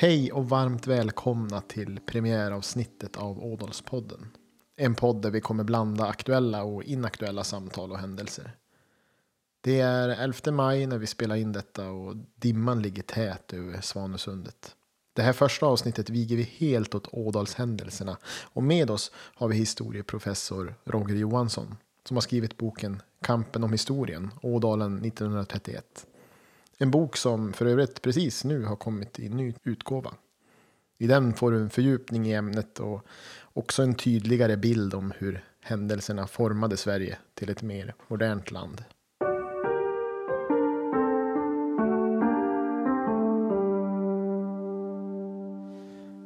Hej och varmt välkomna till premiäravsnittet av Ådalspodden. En podd där vi kommer blanda aktuella och inaktuella samtal och händelser. Det är 11 maj när vi spelar in detta och dimman ligger tät över Svanesundet. Det här första avsnittet viger vi helt åt Ådalshändelserna och med oss har vi historieprofessor Roger Johansson som har skrivit boken Kampen om historien, Ådalen 1931. En bok som för övrigt precis nu har kommit i ny utgåva. I den får du en fördjupning i ämnet och också en tydligare bild om hur händelserna formade Sverige till ett mer modernt land.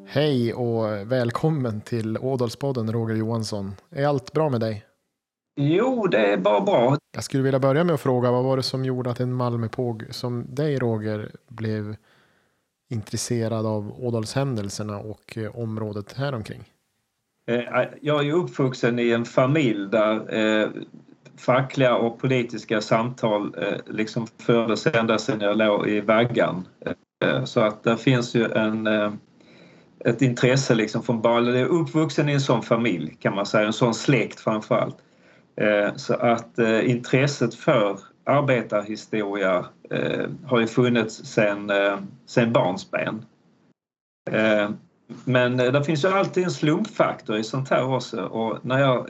Hej och välkommen till Ådalspodden Roger Johansson. Är allt bra med dig? Jo, det är bara bra. Jag skulle vilja börja med att fråga vad var det som gjorde att en Malmöpåg som dig Roger blev intresserad av Ådalshändelserna och eh, området häromkring? Eh, jag är ju uppvuxen i en familj där eh, fackliga och politiska samtal liksom fördes ända sedan jag låg i vaggan. Så att det finns ju en, ett intresse liksom från barn. Jag är uppvuxen i en sån familj kan man säga, en sån släkt framförallt. Eh, Eh, så att eh, intresset för arbetarhistoria eh, har ju funnits sedan sen barnsben. Men det finns ju alltid en slumpfaktor i sånt här också och när jag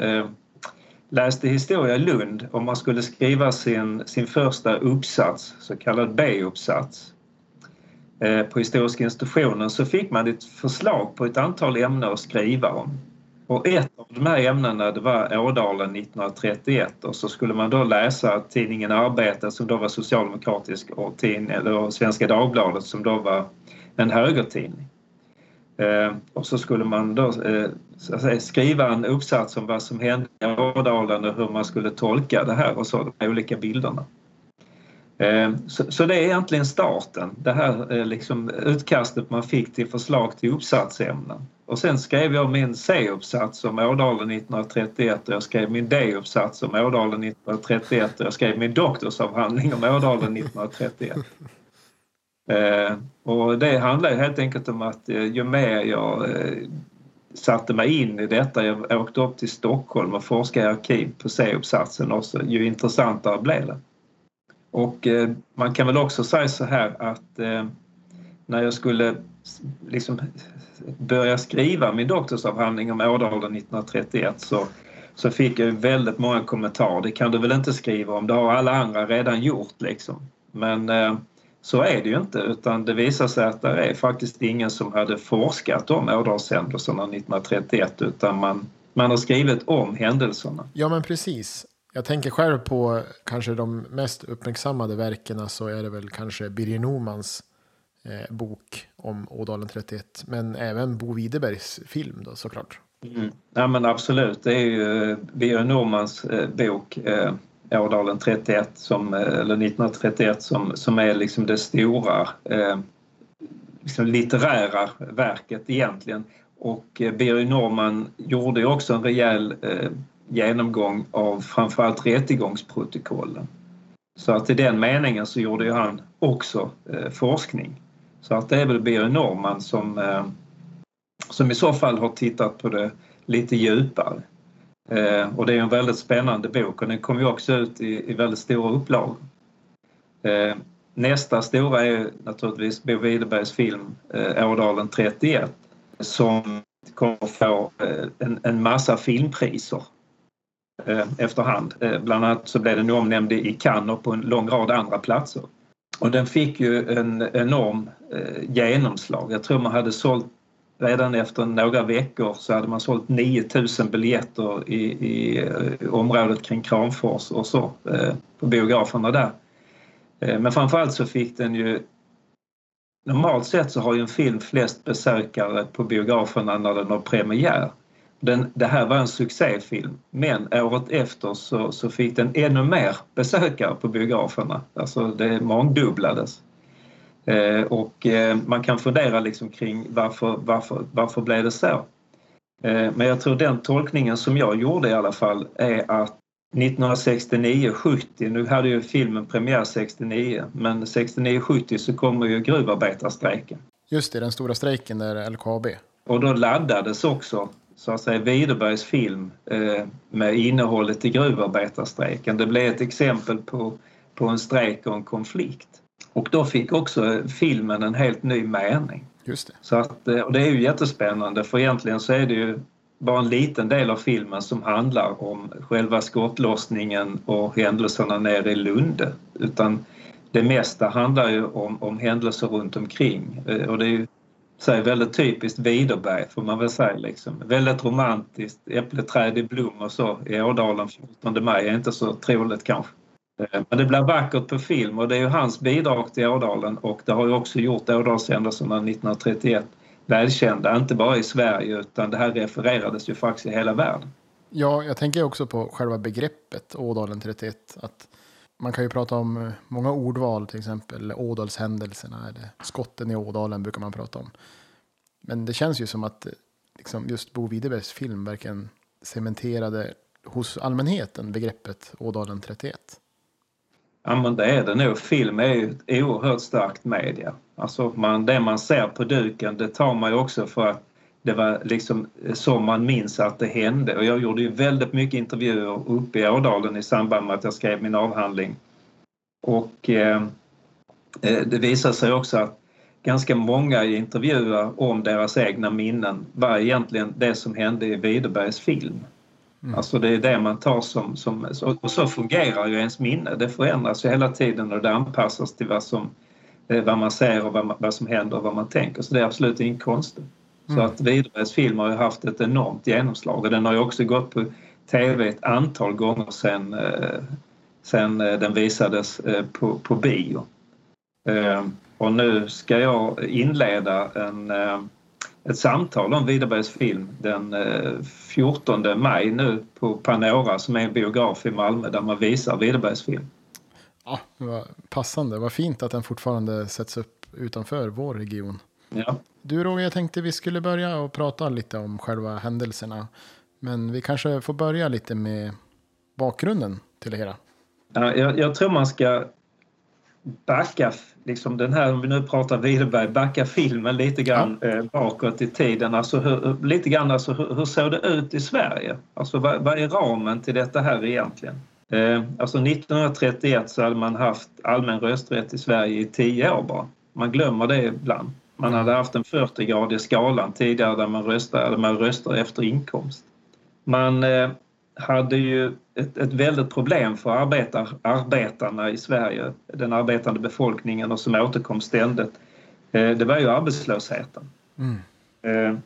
läste historia i Lund och man skulle skriva sin, sin första uppsats, så kallad B-uppsats på Historiska institutionen så fick man ett förslag på ett antal ämnen att skriva om. Och ett av de här ämnena det var Ådalen 1931 och så skulle man då läsa tidningen Arbetet som då var socialdemokratisk och, tidning, eller Svenska Dagbladet som då var en högertidning. Eh, och så skulle man då eh, säga, skriva en uppsats om vad som hände i Ådalen och hur man skulle tolka det här och så, de här olika bilderna. Eh, så, så, det är egentligen starten, det här eh, liksom utkastet man fick till förslag till uppsatsämnen. Och sen skrev jag min C-uppsats om Ådalen 1931 och jag skrev min D-uppsats om Ådalen 1931 och jag skrev min doktorsavhandling om Ådalen 1931. Eh, och det handlar helt enkelt om att eh, ju mer jag eh, satte mig in i detta, jag åkte upp till Stockholm och forskade i arkiv på C-uppsatsen också, ju intressantare blev det. Och eh, man kan väl också säga så här att eh, när jag skulle liksom börja skriva min doktorsavhandling om Ådalen 1931 så, så fick jag väldigt många kommentarer. Det kan du väl inte skriva om, det har alla andra redan gjort liksom. Men eh, så är det ju inte utan det visar sig att det är faktiskt ingen som hade forskat om Ådalshändelserna 1931 utan man, man har skrivit om händelserna. Ja men precis. Jag tänker själv på kanske de mest uppmärksammade verken så är det väl kanske Birger Normans eh, bok om Ådalen 31. Men även Bo Widerbergs film då såklart. Mm. Ja men absolut, det är ju eh, Birger Normans eh, bok eh, Ådalen 31 som, eh, eller 1931 som, som är liksom det stora eh, liksom litterära verket egentligen. Och eh, Birger Norman gjorde ju också en rejäl genomgång av framförallt rättegångsprotokollen. Så att i den meningen så gjorde ju han också eh, forskning. Så att det är väl Birger Norman som, eh, som i så fall har tittat på det lite djupare. Eh, och det är en väldigt spännande bok och den kom ju också ut i, i väldigt stora upplagor. Eh, nästa stora är naturligtvis Bo Widerbergs film eh, Ådalen 31 som kommer få eh, en, en massa filmpriser Eh, Eh, efterhand. Eh, bland annat så blev den omnämnd i Cannes och på en lång rad andra platser. Och den fick ju en enorm eh, genomslag. Jag tror man hade sålt redan efter några veckor så hade man sålt 9000 biljetter i, i området kring Kramfors och så på biograferna där. Men framförallt så fick den ju Normalt sett så har ju en film flest besökare på biograferna när den har premiär. Den, det här var en succéfilm men året efter så, så fick den ännu mer besökare på biograferna. Alltså det mångdubblades. Eh, och eh, man kan fundera liksom kring varför, varför, varför blev det så? Eh, men jag tror den tolkningen som jag gjorde i alla fall är att 1969-70, nu hade ju filmen premiär 69 men 69-70 så kommer ju gruvarbetarstrejken. Just det, den stora strejken där LKAB. Och då laddades också så att säga Widerbergs film eh, med innehållet i gruvarbetarstrejken. Det blev ett exempel på, på en strejk och en konflikt. Och då fick också filmen en helt ny mening. Just det. Så att, och det är ju jättespännande för egentligen så är det ju bara en liten del av filmen som handlar om själva skottlossningen och händelserna nere i Lunde. Utan det mesta handlar ju om, om händelser runt omkring eh, och det är ju säga, väldigt typiskt Widerberg får man väl säga. Liksom. Väldigt romantiskt, äppleträd i blom och så i Ådalen 14 maj är inte så troligt kanske. Eh, men det blir vackert på film och det är ju hans bidrag till Ådalen och det har ju också gjort Ådalshändelserna 1931 välkända, inte bara i Sverige utan det här refererades ju faktiskt i hela världen. Ja, jag tänker också på själva begreppet Ådalen 31. Att man kan ju prata om eh, många ordval, till exempel Ådalshändelserna eller skotten i Ådalen brukar man prata om. Men det känns ju som att eh, liksom, just Bo Widerbergs film verkligen cementerade hos allmänheten begreppet Ådalen 31. Ja men det är det nog. Film är ju ett oerhört starkt media. Alltså man, det man ser på duken det tar man ju också för att det var liksom så man minns att det hände och jag gjorde ju väldigt mycket intervjuer uppe i Ådalen i samband med att jag skrev min avhandling. Och eh, eh det visade sig också att ganska många intervjuer om deras egna minnen var egentligen det som hände i Widerbergs film. Mm. Alltså det är det man tar som, som... Och så fungerar ju ens minne. Det förändras ju hela tiden och det anpassas till vad, som, eh, vad man ser och vad, vad som händer och vad man tänker. Så det är absolut inget konstigt. Mm. Så att Widerbergs film har ju haft ett enormt genomslag och den har ju också gått på tv ett antal gånger sen, eh, sen eh, den visades på, på bio. Och nu ska jag inleda en ett samtal om Widerbergs film den 14 eh, maj nu på Panora som är en biograf i Malmö där man visar Widerbergs film. Ja, var passande. Vad fint att den fortfarande sätts upp utanför vår region. Ja. Du Roger, jag tänkte vi skulle börja och prata lite om själva händelserna. Men vi kanske får börja lite med bakgrunden till det hela. Ja, jag, jag tror man ska backa, liksom den här, om vi nu pratar Widerberg, backa filmen lite grann ja. eh, bakåt i tiden. Alltså hur, lite grann alltså hur, hur såg det ut i Sverige? Alltså vad, vad är ramen till detta här egentligen? Eh, alltså 1931 så hade man haft allmän rösträtt i Sverige i tio år bara. Man glömmer det ibland. Man hade haft den 40-gradiga skalan tidigare där man röstade, man röstar efter inkomst. Man eh, hade ju ett, ett väldigt problem för arbetar, arbetarna i Sverige, den arbetande befolkningen och som återkom ständigt. Eh, det var ju arbetslösheten. Mm.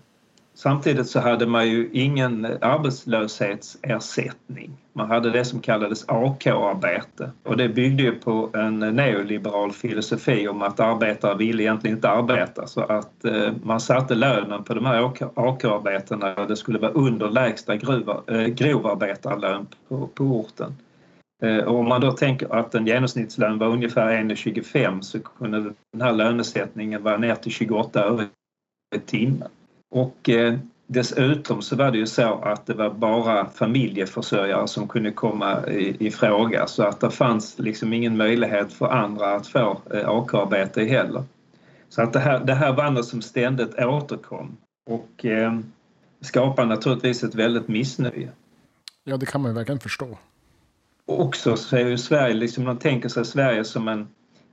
Samtidigt så hade man ju ingen arbetslöshetsersättning. Man hade det som kallades AK-arbete och det byggde ju på en neoliberal filosofi om att arbetare ville egentligen inte arbeta så att eh, man satte lönen på de här AK-arbetena och det skulle vara under lägsta gruva, eh, grovarbetarlön på, på orten. Eh, och om man då tänker att en genomsnittslön var ungefär 1,25 så kunde den här lönesättningen vara ner till 28 öre i timmen. Och eh, dessutom så var det ju så att det var bara familjeförsörjare som kunde komma i, i fråga så att det fanns liksom ingen möjlighet för andra att få eh, AK-arbete heller. Så att det här, det här var något som ständigt återkom och eh, skapade naturligtvis ett väldigt missnöje. Ja, det kan man ju verkligen förstå. Också så är ju Sverige, liksom man tänker sig Sverige som en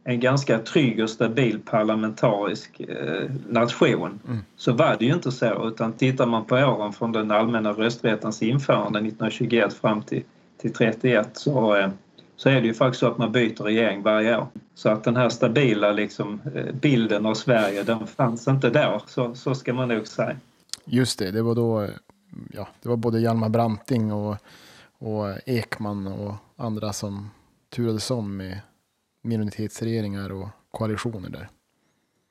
en ganska trygg och stabil parlamentarisk eh, nation mm. så var det ju inte så utan tittar man på åren från den allmänna rösträttens införande 1921 fram till, till 31 så, eh, så är det ju faktiskt så att man byter regering varje år. Så att den här stabila liksom, eh, bilden av Sverige den fanns inte då, så, så ska man nog säga. Just det, det var då ja, det var både Hjalmar Branting och, och Ekman och andra som turades om med minoritetsregeringar och koalitioner där.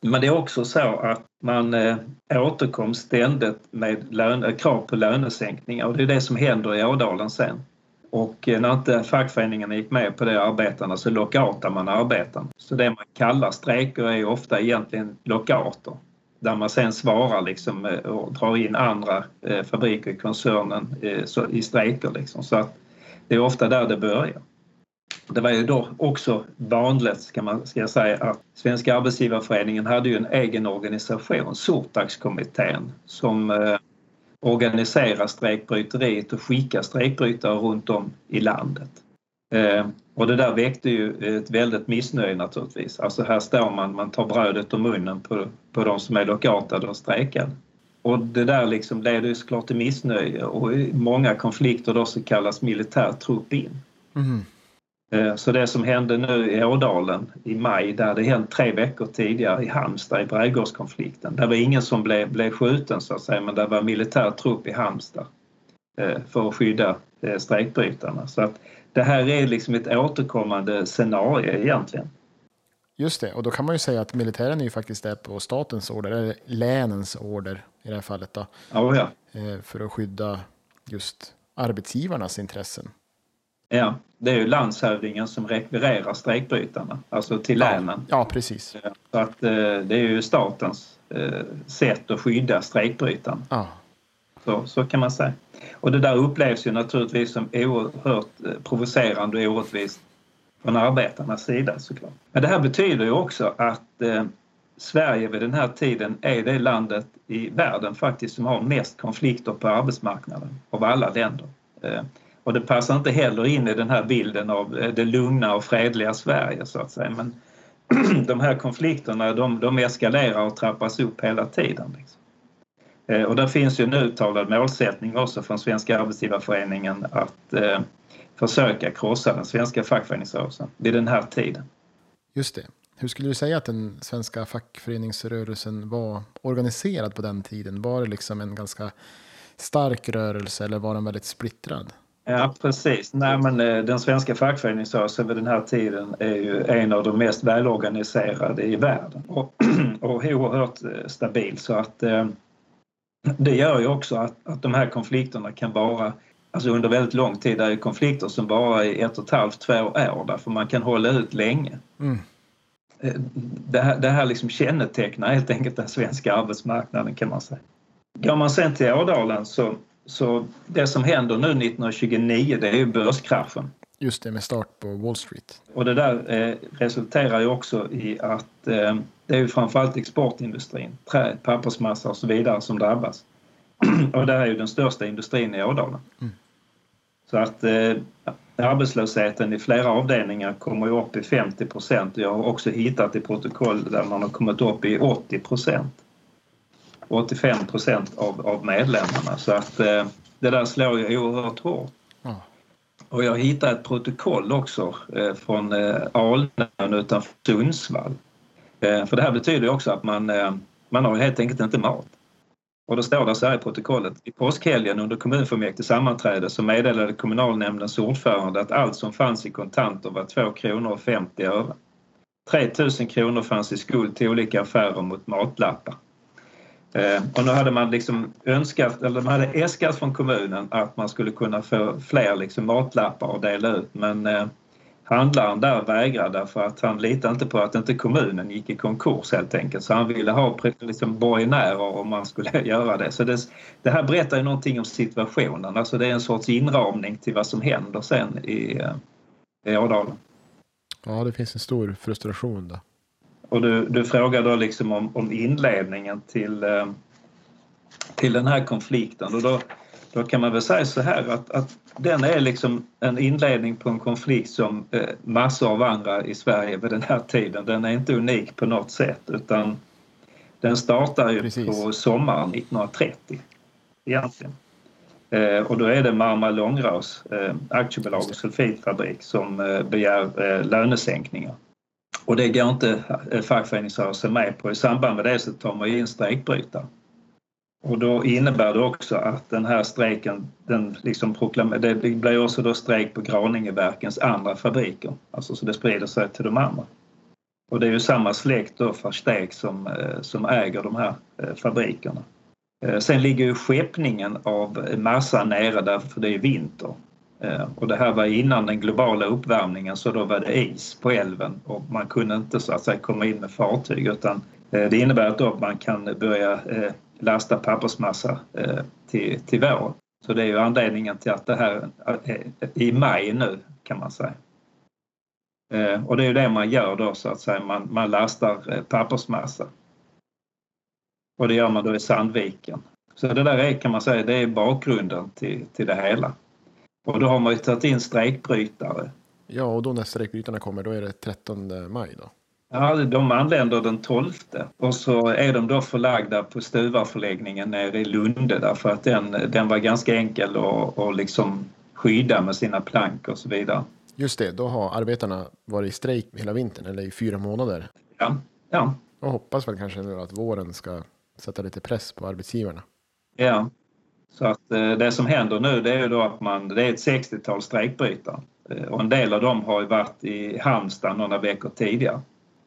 Men det är också så att man eh, återkom ständigt med löne, eh, krav på lönesänkningar och det är det som händer i Ådalen sen. Och eh, när inte fackföreningarna gick med på det arbetarna så lockoutar man arbetarna. Så det man kallar strejker är ofta egentligen lockouter där man sen svarar liksom eh, och drar in andra fabriker i koncernen i strejker. Liksom. Så att det är ofta där det börjar. Det var ju då också vanligt, ska, man, ska jag säga, att Svenska arbetsgivarföreningen hade ju en egen organisation, Sortaxkommittén, som eh, organiserar strejkbryteriet och skickar strejkbrytare runt om i landet. Eh, och det där väckte ju ett väldigt missnöje naturligtvis. Alltså här står man, man tar brödet och munnen på, på de som är lockoutade och strejkade. Och det där liksom leder ju såklart till missnöje och i många konflikter då så kallas militär trupp in. Mm. Så det som hände nu i Ådalen i maj, det hade hänt tre veckor tidigare i Halmstad i Brädgårdskonflikten. Det var ingen som blev, blev skjuten så att säga men det var militär trupp i Halmstad eh, för att skydda eh, strejkbrytarna. Så att det här är liksom ett återkommande scenario egentligen. Just det, och då kan man ju säga att militären är ju faktiskt där på statens order, eller länens order i det här fallet då. Oh ja. För att skydda just arbetsgivarnas intressen. Ja, det är ju landshövdingen som rekvirerar strejkbrytarna, alltså till länen. Ja, precis. Så att eh, det är ju statens eh, sätt att skydda strejkbrytarna. Ja. Så, så kan man säga. Och det där upplevs ju naturligtvis som oerhört eh, provocerande och orättvist från arbetarnas sida såklart. Men det här betyder ju också att eh, Sverige vid den här tiden är det landet i världen faktiskt som har mest konflikter på arbetsmarknaden av alla länder. Eh, och det passar inte heller in i den här bilden av eh, det lugna och fredliga Sverige så att säga. Men de här konflikterna de, de eskalerar och trappas upp hela tiden. Liksom. Eh, och där finns ju en uttalad målsättning också från Svenska arbetsgivarföreningen att eh, försöka krossa den svenska fackföreningsrörelsen vid den här tiden. Just det. Hur skulle du säga att den svenska fackföreningsrörelsen var organiserad på den tiden? Var det liksom en ganska stark rörelse eller var den väldigt splittrad? Ja precis. Nej, men eh, den svenska fackföreningsrörelsen vid den här tiden är ju en av de mest välorganiserade i världen och, och oerhört eh, stabil så att eh, det gör ju också att, att de här konflikterna kan vara alltså under väldigt lång tid. Det är konflikter som bara är ett och ett halvt, två år därför man kan hålla ut länge. Mm. Det här, det här liksom kännetecknar helt enkelt den svenska arbetsmarknaden kan man säga. Går man sen till Ådalen så så det som händer nu 1929 det är ju börskraschen. Just det, med start på Wall Street. Och det där eh, resulterar ju också i att eh, det är ju framförallt exportindustrin, trä, pappersmassa och så vidare som drabbas. och det här är ju den största industrin i Ådalen. Mm. Så att eh, arbetslösheten i flera avdelningar kommer ju upp i 50 procent. Jag har också hittat i protokoll där man har kommit upp i 80 procent. 85 procent av, av medlemmarna. Så att eh, det där slår ju oerhört hårt. Och jag hittade ett protokoll också eh, från eh, Alnön utanför Sundsvall. Eh, för det här betyder ju också att man, eh, man har helt enkelt inte mat. Och då står det så här i protokollet. I påskhelgen under kommunfullmäktige sammanträde så meddelade kommunalnämndens ordförande att allt som fanns i kontanter var 2 kronor och 50 öre. 3 000 kronor fanns i skuld till olika affärer mot matlappar. Eh, och nu hade man liksom önskat, eller man hade äskat från kommunen att man skulle kunna få fler liksom matlappar att dela ut men eh, handlaren där vägrade för att han litade inte på att inte kommunen gick i konkurs helt enkelt så han ville ha liksom borgenärer om man skulle göra det. Så det, det här berättar ju någonting om situationen, alltså det är en sorts inramning till vad som händer sen i, eh, i Ådalen. Ja, det finns en stor frustration där. Och du, du frågar då liksom om, om inledningen till, eh, till den här konflikten och då, då kan man väl säga så här att, att den är liksom en inledning på en konflikt som eh, massor av andra i Sverige vid den här tiden. Den är inte unik på något sätt utan den startar ju Precis. på sommaren 1930 egentligen. Eh, och då är det Marma Långrås eh, aktiebolag och sulfitfabrik som eh, begär eh, lönesänkningar. Och det går inte eh, fackföreningsrörelsen med på. I samband med det så tar man in strejkbrytare. Och då innebär det också att den här strejken, den liksom det blir också då strejk på Graningeverkens andra fabriker. Alltså så det sprider sig till de andra. Och det är ju samma släkt då Versteg, som, eh, som äger de här eh, fabrikerna. Sen ligger ju skeppningen av massa nere därför det är vinter. Eh, och det här var innan den globala uppvärmningen så då var det is på älven och man kunde inte så att säga komma in med fartyg utan eh, det innebär att då man kan börja eh, lasta pappersmassa till, till våren. Så det är ju anledningen till att det här är i maj nu kan man säga. Och det är ju det man gör då så att säga, man, man lastar pappersmassa. Och det gör man då i Sandviken. Så det där är kan man säga, det är bakgrunden till, till det hela. Och då har man ju tagit in strejkbrytare. Ja, och då när strejkbrytarna kommer, då är det 13 maj då? Ja, de anländer den 12 och så är de då förlagda på Stuvarförläggningen nere i Lunde därför att den, den var ganska enkel att, att liksom skydda med sina plank och så vidare. Just det, då har arbetarna varit i strejk hela vintern eller i fyra månader. Ja, ja. Och hoppas väl kanske nu att våren ska sätta lite press på arbetsgivarna. Ja, så att eh, det som händer nu det är ju då att man, det är ett 60-tal strejkbrytare eh, och en del av dem har ju varit i Halmstad några veckor tidigare.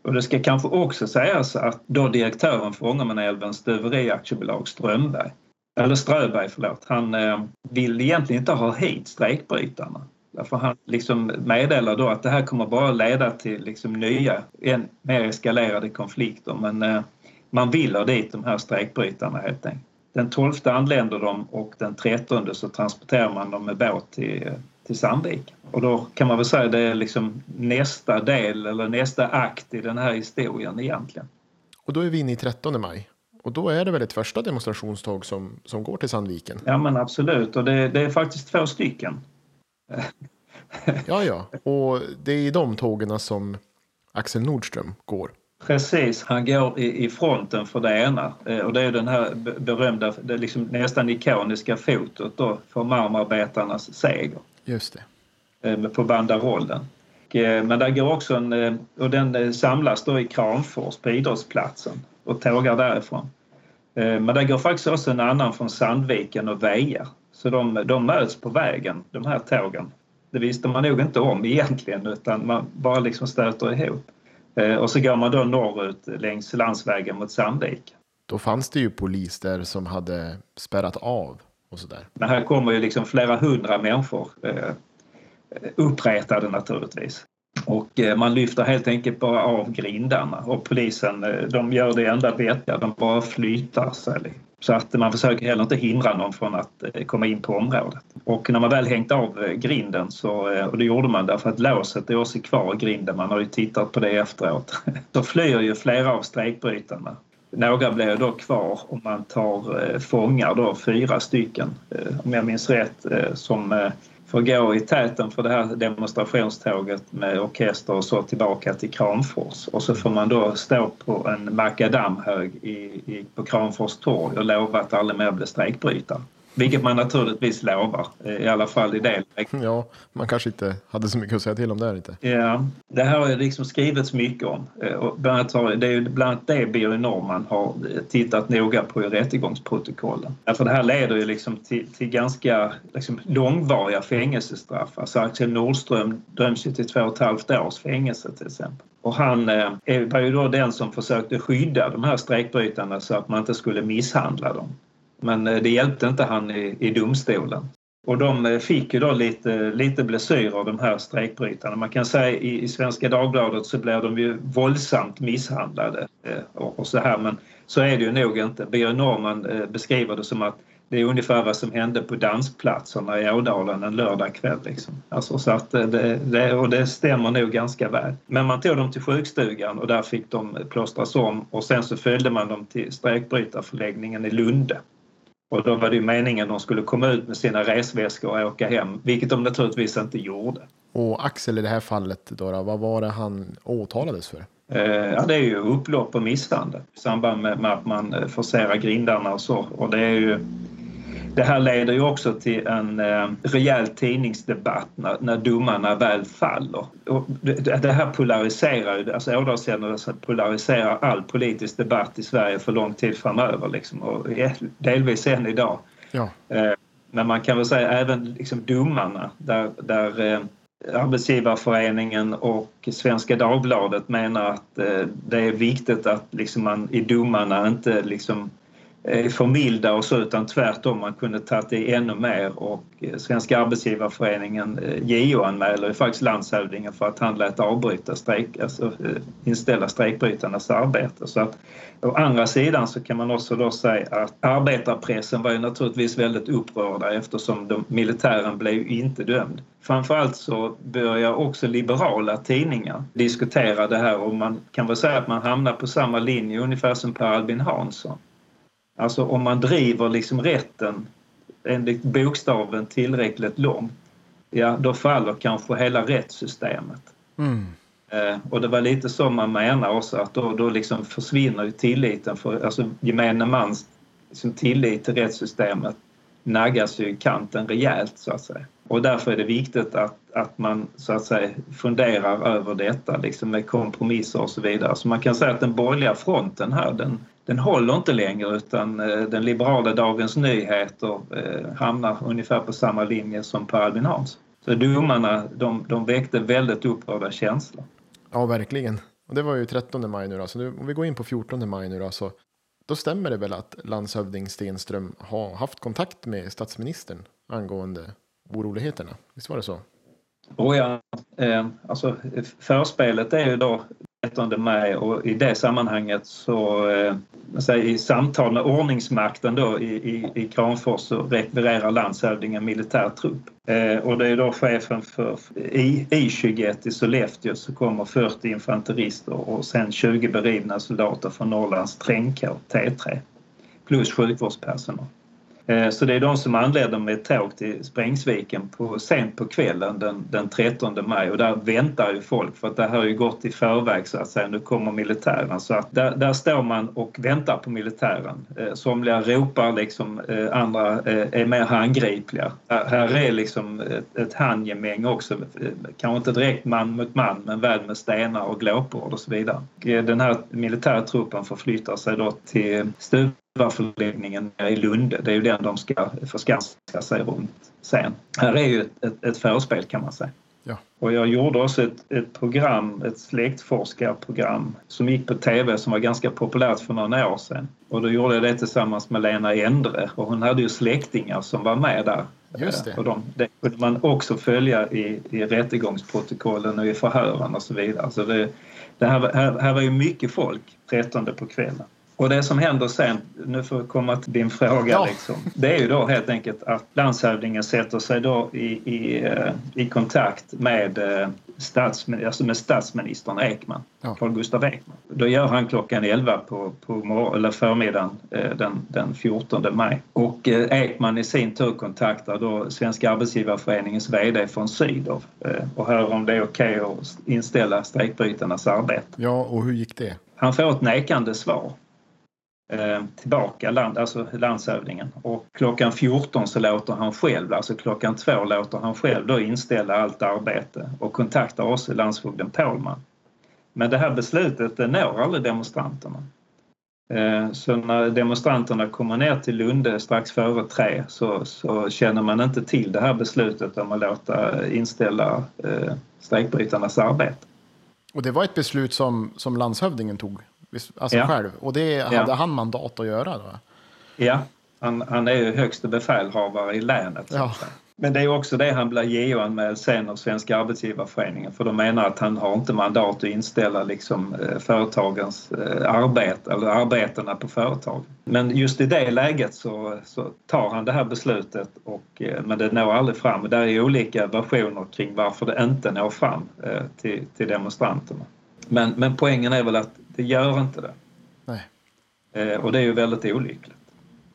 Och det ska kanske också sägas att då direktören för Ångermanälvens stuveriaktiebolag Strömberg, eller Ströberg förlåt, han eh, vill egentligen inte ha hit strejkbrytarna. Därför han liksom meddelar då att det här kommer bara leda till liksom nya, än mer eskalerade konflikter men man vill ha dit de här strejkbrytarna helt enkelt. Den 12 anländer de och den 13 så transporterar man dem med båt till, till Sandvik. Och då kan man väl säga det är liksom nästa del eller nästa akt i den här historien egentligen. Och då är vi inne i 13 maj. Och då är det väl ett första demonstrationståg som, som går till Sandviken? Ja men absolut och det, det är faktiskt två stycken. ja ja, och det är i de tågen som Axel Nordström går. Precis, han går i, i fronten för det ena eh, och det är den här berömda, det liksom nästan ikoniska fotot då för marmarbetarnas seger. Just det. Eh, på banderollen. Eh, men där går också en, och den samlas då i Kramfors på idrottsplatsen och tågar därifrån. Men där går faktiskt också en annan från Sandviken och Veja. Så de, de möts på vägen, de här tågen. Det visste man nog inte om egentligen utan man bara liksom stöter ihop. Eh, och så går man då norrut längs landsvägen mot Sandvik. Då fanns det ju polis där som hade spärrat av och sådär. Men här kommer ju liksom flera hundra människor eh, uppretade naturligtvis. Och eh, man lyfter helt enkelt bara av grindarna och polisen de gör det enda vettiga, de bara flyttar sig. Så att man försöker heller inte hindra någon från att eh, komma in på området. Och när man väl hängt av eh, grinden, så, eh, och det gjorde man därför att låset är också kvar i grinden, man har ju tittat på det efteråt, då flyr ju flera av strejkbrytarna. Några blir då kvar och man tar fångar då, fyra stycken om jag minns rätt, som får gå i täten för det här demonstrationståget med orkester och så tillbaka till Kramfors. Och så får man då stå på en makadamhög i, i, på Kramfors torg och lova att aldrig mer bli strejkbrytare. Vilket man naturligtvis lovar, i alla fall i det Ja, man kanske inte hade så mycket att säga till om där inte. Ja, det här har liksom skrivits mycket om. Eh, och bland annat, har, det är ju bland annat det Birger Norman har tittat noga på i rättegångsprotokollen. För det här leder ju liksom till, till ganska liksom långvariga fängelsestraff. Alltså Axel Nordström döms ju till två och ett halvt års fängelse till exempel. Och han eh, var ju då den som försökte skydda de här strejkbrytarna så att man inte skulle misshandla dem. Men eh, det hjälpte inte han i, i domstolen. Och de eh, fick ju då lite, lite blessyrer de här strejkbrytarna. Man kan säga i, i Svenska Dagbladet så blev de ju våldsamt misshandlade eh, och, och, så här men så är det ju nog inte. Birger Norman beskriver det som att det är ungefär vad som hände på dansplatserna i Ådalen en lördagkväll. Liksom. Alltså, så att det, det, och det stämmer nog ganska väl. Men man tog dem till sjukstugan och där fick de plåstras om och sen så följde man dem till strejkbrytarförläggningen i Lunde. Och då var det meningen att de skulle komma ut med sina resväskor och åka hem, vilket de naturligtvis inte gjorde. Och Axel i det här fallet, då, då vad var det han åtalades för? Eh, ja, det är ju upplopp och misshandel i samband med att man eh, forcerar grindarna och så. Och det är ju det här leder ju också till en eh, rejäl tidningsdebatt när, när domarna väl faller. Och det, det här polariserar ju, alltså Ådalshändelsen polariserar all politisk debatt i Sverige för lång tid framöver liksom, och delvis än idag. Ja. Eh, men man kan väl säga även liksom domarna där, där eh, Arbetsgivarföreningen och Svenska Dagbladet menar att eh, det är viktigt att liksom man i domarna inte liksom Eh, förmilda och så utan tvärtom man kunde tagit i ännu mer och eh, Svenska arbetsgivarföreningen eh, JO-anmäler faktiskt landshövdingen för att han lät avbryta strejk, alltså inställa strejkbrytarnas arbete. Så att, å andra sidan så kan man också då säga att arbetarpressen var ju naturligtvis väldigt upprörda eftersom de, militären blev inte dömd. Framförallt så börjar också liberala tidningar diskutera det här och man kan väl säga att man hamnar på samma linje ungefär som Per Albin Hansson. Alltså om man driver liksom rätten enligt bokstaven tillräckligt långt, ja då faller kanske hela rättssystemet. Mm. Eh, och det var lite så man menar också att då, då liksom försvinner ju tilliten för alltså gemene mans liksom tillit till rättssystemet naggas ju i kanten rejält så att säga. Och därför är det viktigt att, att man så att säga funderar över detta liksom med kompromisser och så vidare. Så man kan säga att den borgerliga fronten här den, den håller inte längre utan eh, den liberala Dagens Nyheter eh, hamnar ungefär på samma linje som Per Albin Hansson. Så domarna de, de väckte väldigt upprörda känslor. Ja, verkligen. Och det var ju 13 maj nu då, så nu, om vi går in på 14 maj nu då, så då stämmer det väl att landshövding Stenström har haft kontakt med statsministern angående oroligheterna? Visst var det så? Oh ja, eh, alltså förspelet är ju då 13 maj och i det sammanhanget så eh, i samtal med ordningsmakten då i, i, i Kramfors så rekvirerar landshövdingen militär trupp. Eh, och det är då chefen för I, I21 i Sollefteå så kommer 40 infanterister och sen 20 berivna soldater från Norrlands trängkår T3 plus sjukvårdspersonal. Eh, så det är de som anländer med tåg till Sprängsviken på, sent på kvällen den, den 13 maj och där väntar ju folk för att det här har ju gått i förväg så att säga. Nu kommer militären så att där, där står man och väntar på militären. Eh, somliga ropar liksom, eh, andra är mer handgripliga. Här är liksom ett, ett handgemäng också, kanske inte direkt man mot man men väl med stenar och glåpord och så vidare. Den här militärtruppen förflyttar sig då till stup förläggningen i Lunde. Det är ju den de ska förskansa sig runt sen. Här är ju ett, ett, ett förspel kan man säga. Ja. Och jag gjorde också ett, ett program, ett släktforskarprogram som gick på tv som var ganska populärt för några år sedan. Och då gjorde jag det tillsammans med Lena Endre och hon hade ju släktingar som var med där. Just det. Och de, det kunde man också följa i, i rättegångsprotokollen och i förhören och så vidare. Så det, det här, här, här var ju mycket folk 13 på kvällen. Och det som händer sen, nu får jag komma till din fråga, ja. liksom, det är ju då helt enkelt att landshövdingen sätter sig då i, i, eh, i kontakt med, eh, statsmin alltså med statsministern Ekman, ja. Carl Gustaf Ekman. Då gör han klockan 11 på, på eller förmiddagen eh, den, den 14 maj. Och Ekman i sin tur kontaktar då Svenska arbetsgivarföreningens VD från Sydow och hör om det är okej okay att inställa strejkbrytarnas arbete. Ja, och hur gick det? Han får ett nekande svar Eh, tillbaka, land, alltså landshövdingen. Och klockan 14 så låter han själv, alltså klockan två låter han själv då inställa allt arbete och kontaktar oss, landsfogden Pålman. Men det här beslutet det når aldrig demonstranterna. Eh, så när demonstranterna kommer ner till Lunde strax före tre så, så känner man inte till det här beslutet om att låta inställa eh, strejkbrytarnas arbete. Och det var ett beslut som, som landshövdingen tog? Alltså ja. själv. Och det hade ja. han mandat att göra då? Ja, han, han är ju högste befälhavare i länet. Ja. Men det är också det han blir JO-anmäld sen av Svenska arbetsgivarföreningen för de menar att han har inte mandat att inställa liksom, eh, företagens eh, arbete eller arbetena på företag. Men just i det läget så, så tar han det här beslutet och, eh, men det når aldrig fram. Det är olika versioner kring varför det inte når fram till, till demonstranterna. Men, men poängen är väl att det gör inte det. Nej. Eh, och det är ju väldigt olyckligt.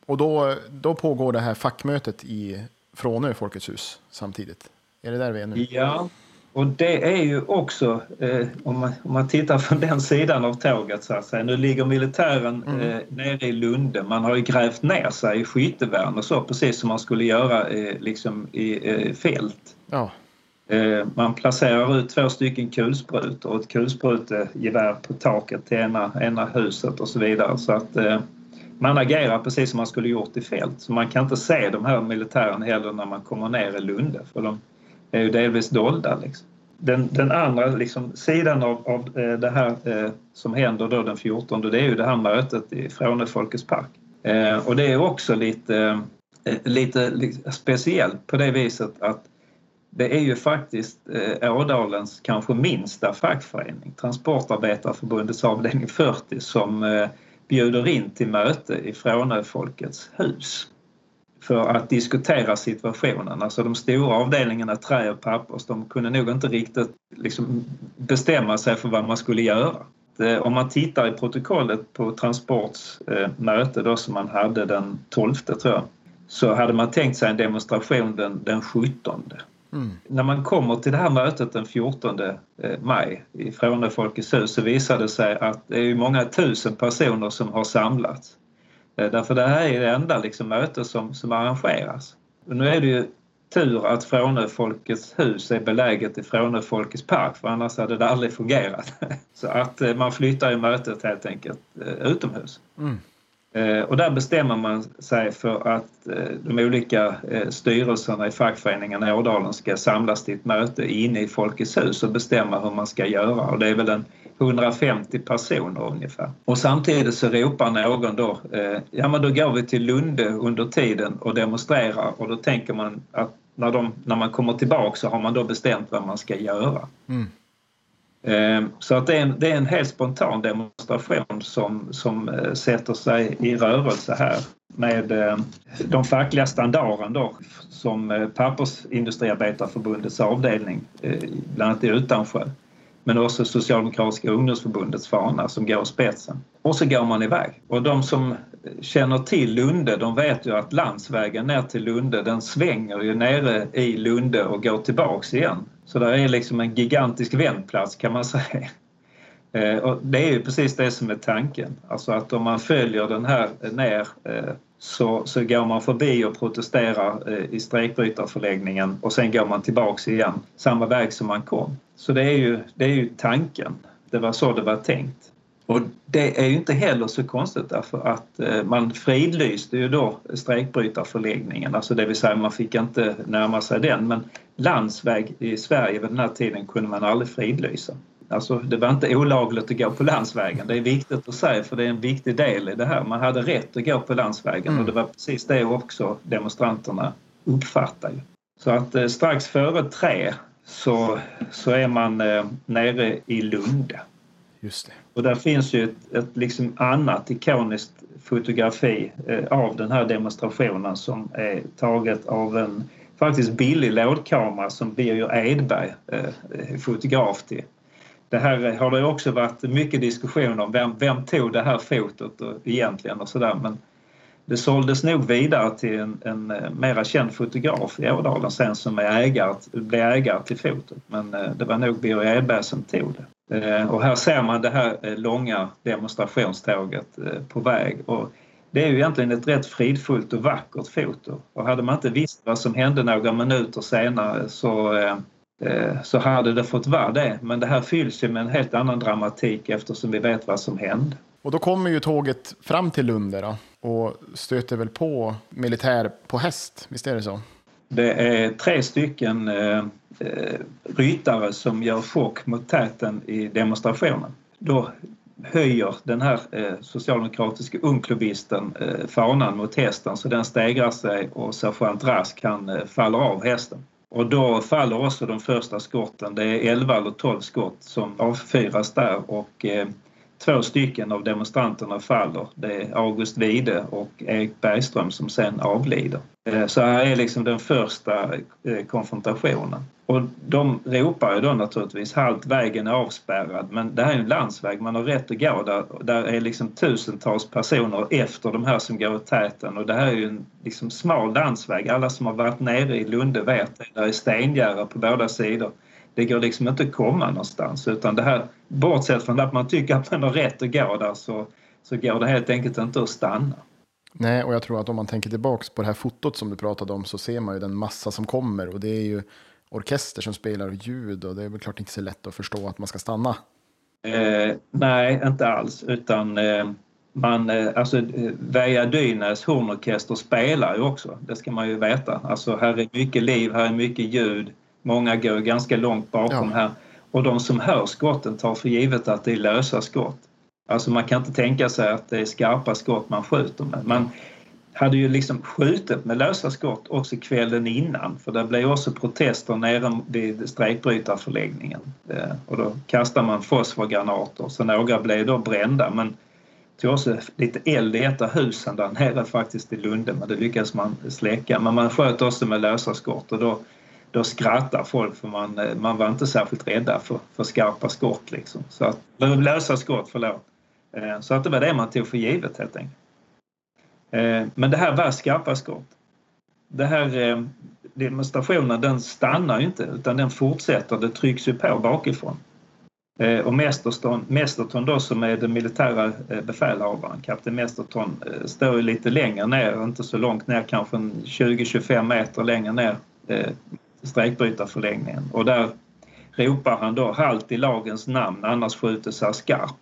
Och då, då pågår det här fackmötet i Frånö Folkets hus samtidigt? Är det där vi är nu? Ja, och det är ju också, eh, om, man, om man tittar från den sidan av tåget så att säga. Nu ligger militären mm. eh, nere i Lunde. Man har ju grävt ner sig i skyttevärn och så precis som man skulle göra eh, liksom i eh, fält. Ja. Eh, man placerar ut två stycken kulsprutor och ett kulsprutegevär på taket till ena, ena huset och så vidare. Så att eh, man agerar precis som man skulle gjort i fält. Så man kan inte se de här militärerna heller när man kommer ner i Lunde för de är ju delvis dolda. Liksom. Den, den andra liksom, sidan av, av eh, det här eh, som händer då den 14 det är ju det här mötet i Fråne Folkets park. Eh, och det är också lite, eh, lite, lite speciellt på det viset att det är ju faktiskt eh, Ådalens kanske minsta fackförening, Transportarbetarförbundets avdelning 40, som eh, bjuder in till möte i Frånöfolkets hus för att diskutera situationen. Alltså de stora avdelningarna trä och pappers, de kunde nog inte riktigt liksom bestämma sig för vad man skulle göra. Om man tittar i protokollet på Transports eh, möte då som man hade den 12 tror jag, så hade man tänkt sig en demonstration den, den 17. Mm. När man kommer till det här mötet den 14 eh, maj i Frånö Folkets hus så visar det sig att det är många tusen personer som har samlats. Eh, därför det här är det enda liksom, möte som, som arrangeras. Och nu är det ju tur att Frånö Folkets hus är beläget i Frånö Folkets park för annars hade det aldrig fungerat. Så att eh, man flyttar ju mötet helt enkelt utomhus. Mm. Eh, och där bestämmer man sig för att eh, de olika eh, styrelserna i fackföreningen i Ådalen ska samlas till ett möte inne i Folkets hus och bestämma hur man ska göra. Och det är väl en 150 personer ungefär. Och samtidigt så ropar någon då, ja men då går vi till Lunde under tiden och demonstrerar och då tänker man att när, de, när man kommer tillbaka så har man då bestämt vad man ska göra. Mm. Ehm, så att det är, en, det är en helt spontan demonstration som, som eh, sätter sig i rörelse här med eh, de fackliga standarden då som eh, Pappersindustriarbetarförbundets avdelning, bland annat i Utansjö, men också Socialdemokratiska ungdomsförbundets fana som går i spetsen. Och så går man iväg. Och de som känner till Lunde de vet ju att landsvägen ner till Lunde den svänger ju nere i Lunde och går tillbaks igen. Så där är liksom en gigantisk vändplats kan man säga. Eh, och det är ju precis det som är tanken. Alltså att om man följer den här ner eh, så, så går man förbi och protesterar eh, i strejkbrytarförläggningen och sen går man tillbaks igen samma väg som man kom. Så det är ju, det är ju tanken. Det var så det var tänkt. Och det är ju inte heller så konstigt därför att eh, man fridlyste ju då strejkbrytarförläggningen, alltså det vill säga man fick inte närma sig den men landsväg i Sverige vid den här tiden kunde man aldrig fridlysa. Alltså det var inte olagligt att gå på landsvägen. Det är viktigt att säga för det är en viktig del i det här. Man hade rätt att gå på landsvägen mm. och det var precis det också demonstranterna uppfattade. Så att eh, strax före tre så, så är man eh, nere i Lunde. Just det. Och där finns ju ett, ett liksom annat ikoniskt fotografi eh, av den här demonstrationen som är taget av en faktiskt billig lådkamera som Birger Edberg eh, fotograf till. Det här eh, har det också varit mycket diskussion om. Vem, vem tog det här fotot och, egentligen och sådär men det såldes nog vidare till en, en eh, mera känd fotograf i Ådalen sen som är ägare, blev ägare till fotot. Men eh, det var nog Birger Edberg som tog det. Eh, och här ser man det här eh, långa demonstrationståget eh, på väg. Och det är ju egentligen ett rätt fridfullt och vackert foto. Och hade man inte visst vad som hände några minuter senare så, så hade det fått vara det. Men det här fylls ju med en helt annan dramatik eftersom vi vet vad som hände. Och då kommer ju tåget fram till Lunde då, och stöter väl på militär på häst, visst är det så? Det är tre stycken eh, ryttare som gör chock mot täten i demonstrationen. Då höjer den här eh, socialdemokratiska ungklubbisten eh, fanan mot hästen så den stegrar sig och sergeant Rask han eh, faller av hästen. Och då faller också de första skotten. Det är 11 eller 12 skott som avfyras där och eh, två stycken av demonstranterna faller. Det är August Wide och Erik Bergström som sen avlider. Eh, så här är liksom den första eh, konfrontationen. Och de ropar ju då naturligtvis halt, vägen är avspärrad. Men det här är en landsväg, man har rätt att gå där. Där är liksom tusentals personer efter de här som går i täten och det här är ju en liksom smal landsväg. Alla som har varit nere i Lunde vet det. Där är stengärde på båda sidor det går liksom inte att komma någonstans utan det här, bortsett från att man tycker att man har rätt att gå där så, så går det helt enkelt inte att stanna. Nej, och jag tror att om man tänker tillbaks på det här fotot som du pratade om så ser man ju den massa som kommer och det är ju orkester som spelar ljud och det är väl klart inte så lätt att förstå att man ska stanna. Eh, nej, inte alls utan eh, man, eh, alltså Veja Dynäs hornorkester spelar ju också, det ska man ju veta. Alltså här är mycket liv, här är mycket ljud Många går ganska långt bakom ja. här och de som hör skotten tar för givet att det är lösa skott. Alltså man kan inte tänka sig att det är skarpa skott man skjuter med. Man hade ju liksom skjutit med lösa skott också kvällen innan för det blev också protester nere vid strejkbrytarförläggningen. Eh, och då kastade man fosforgranater så några blev då brända men tog också lite eld i ett av husen där nere faktiskt i Lunde men det lyckades man släcka. Men man sköt också med lösa skott och då då skrattar folk för man, eh, man var inte särskilt rädda för, för skarpa skott. Liksom. Så att, lösa skott, förlåt. Eh, så att det var det man tog för givet helt enkelt. Eh, men det här var skarpa skott. Det här demonstrationen den stannar ju inte utan den fortsätter, det trycks ju på bakifrån. Och Mesterton, Mesterton då som är den militära befälhavaren, kapten Mesterton, står ju lite längre ner, inte så långt ner, kanske 20-25 meter längre ner strejkbrytarförlängningen och där ropar han då halt i lagens namn annars skjuter här skarpt.